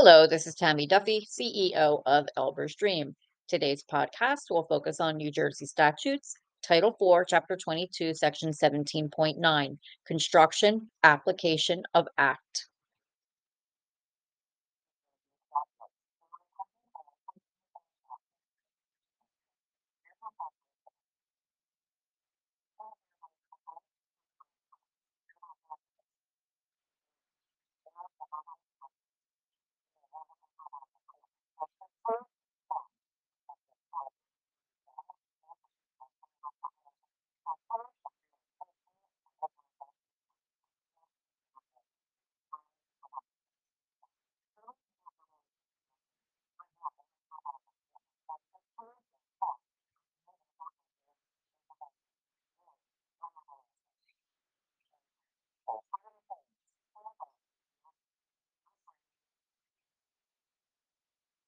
Hello, this is Tammy Duffy, CEO of Elber's Dream. Today's podcast will focus on New Jersey statutes, Title Four, Chapter 22, Section 17.9, Construction, Application of Act.